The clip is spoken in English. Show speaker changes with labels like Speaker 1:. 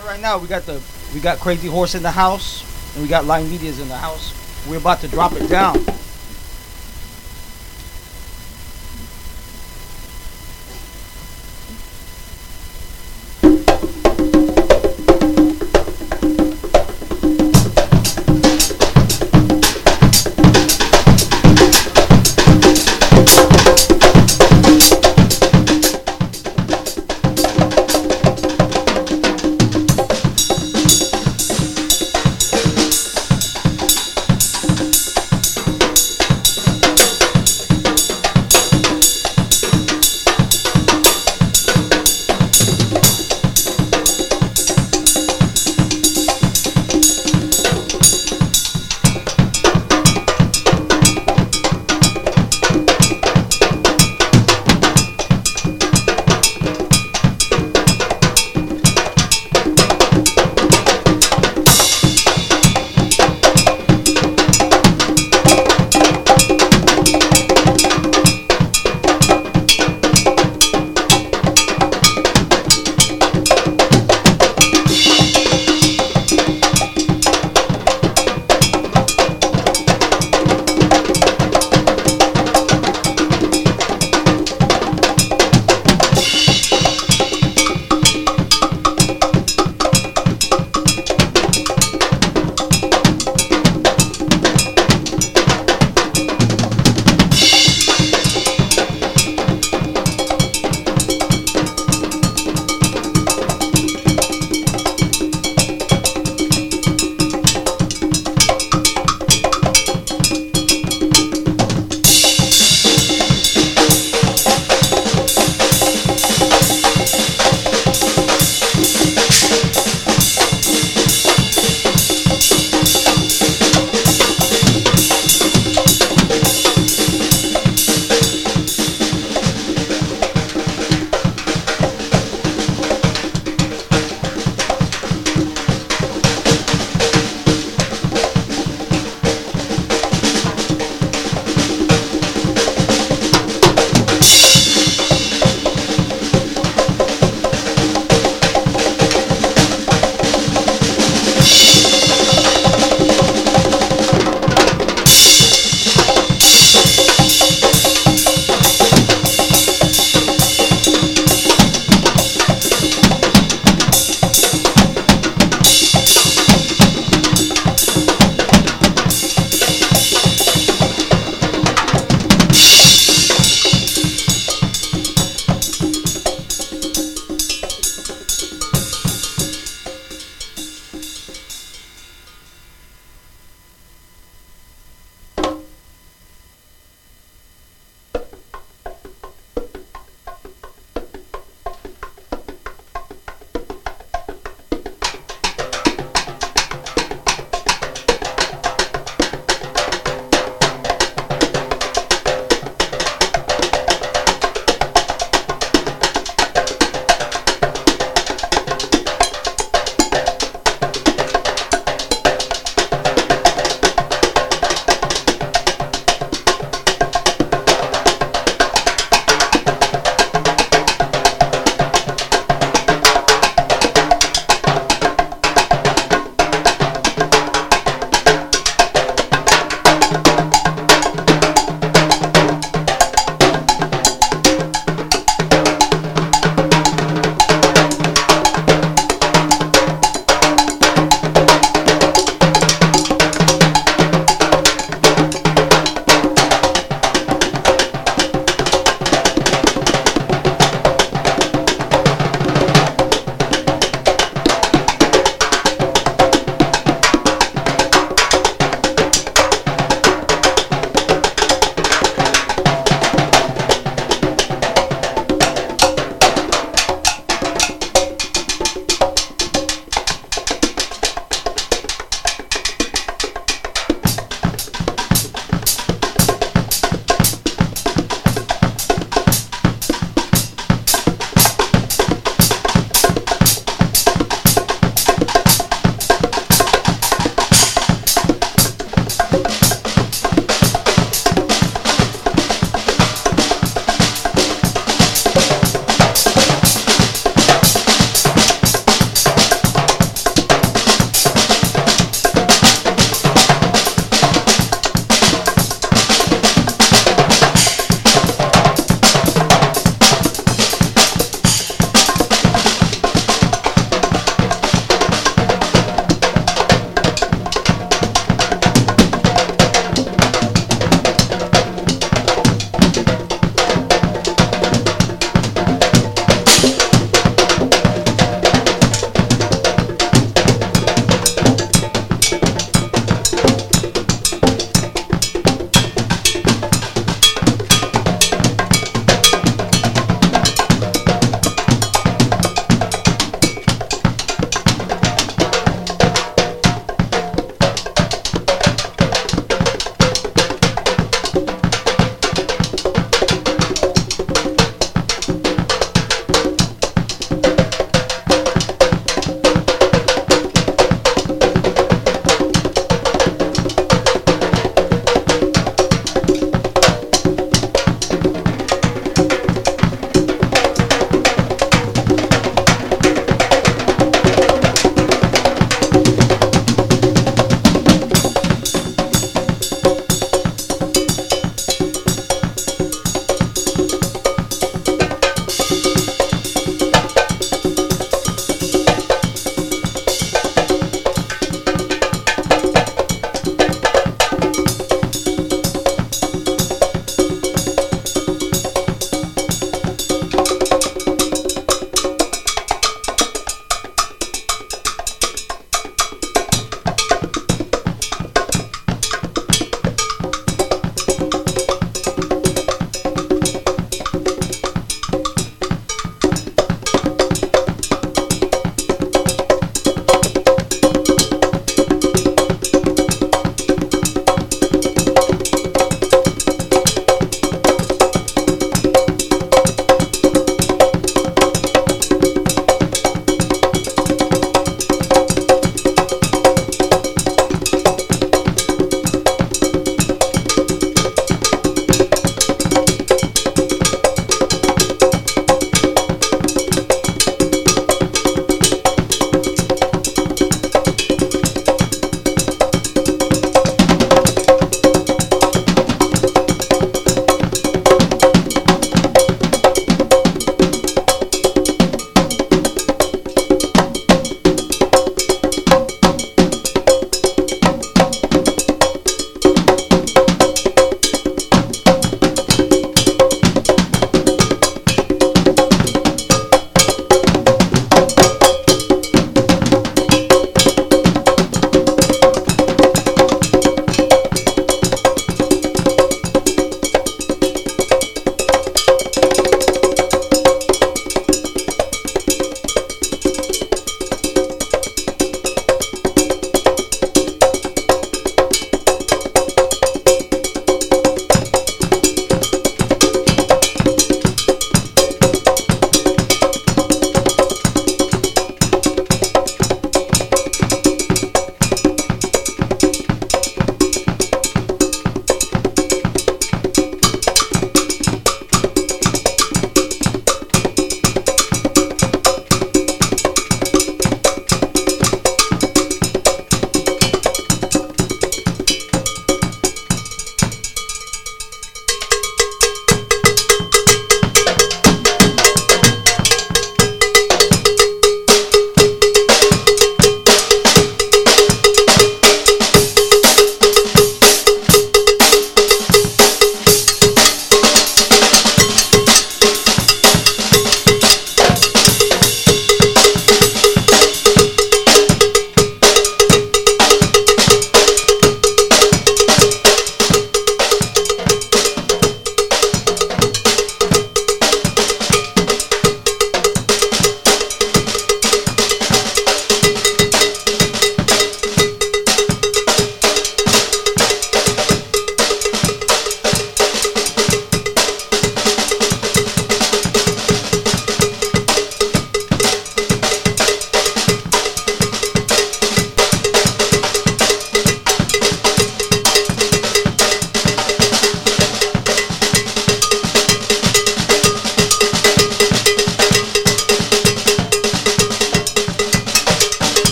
Speaker 1: on right now. We got the we got Crazy Horse in the house, and we got Linemedias in the house. We're about to drop it down.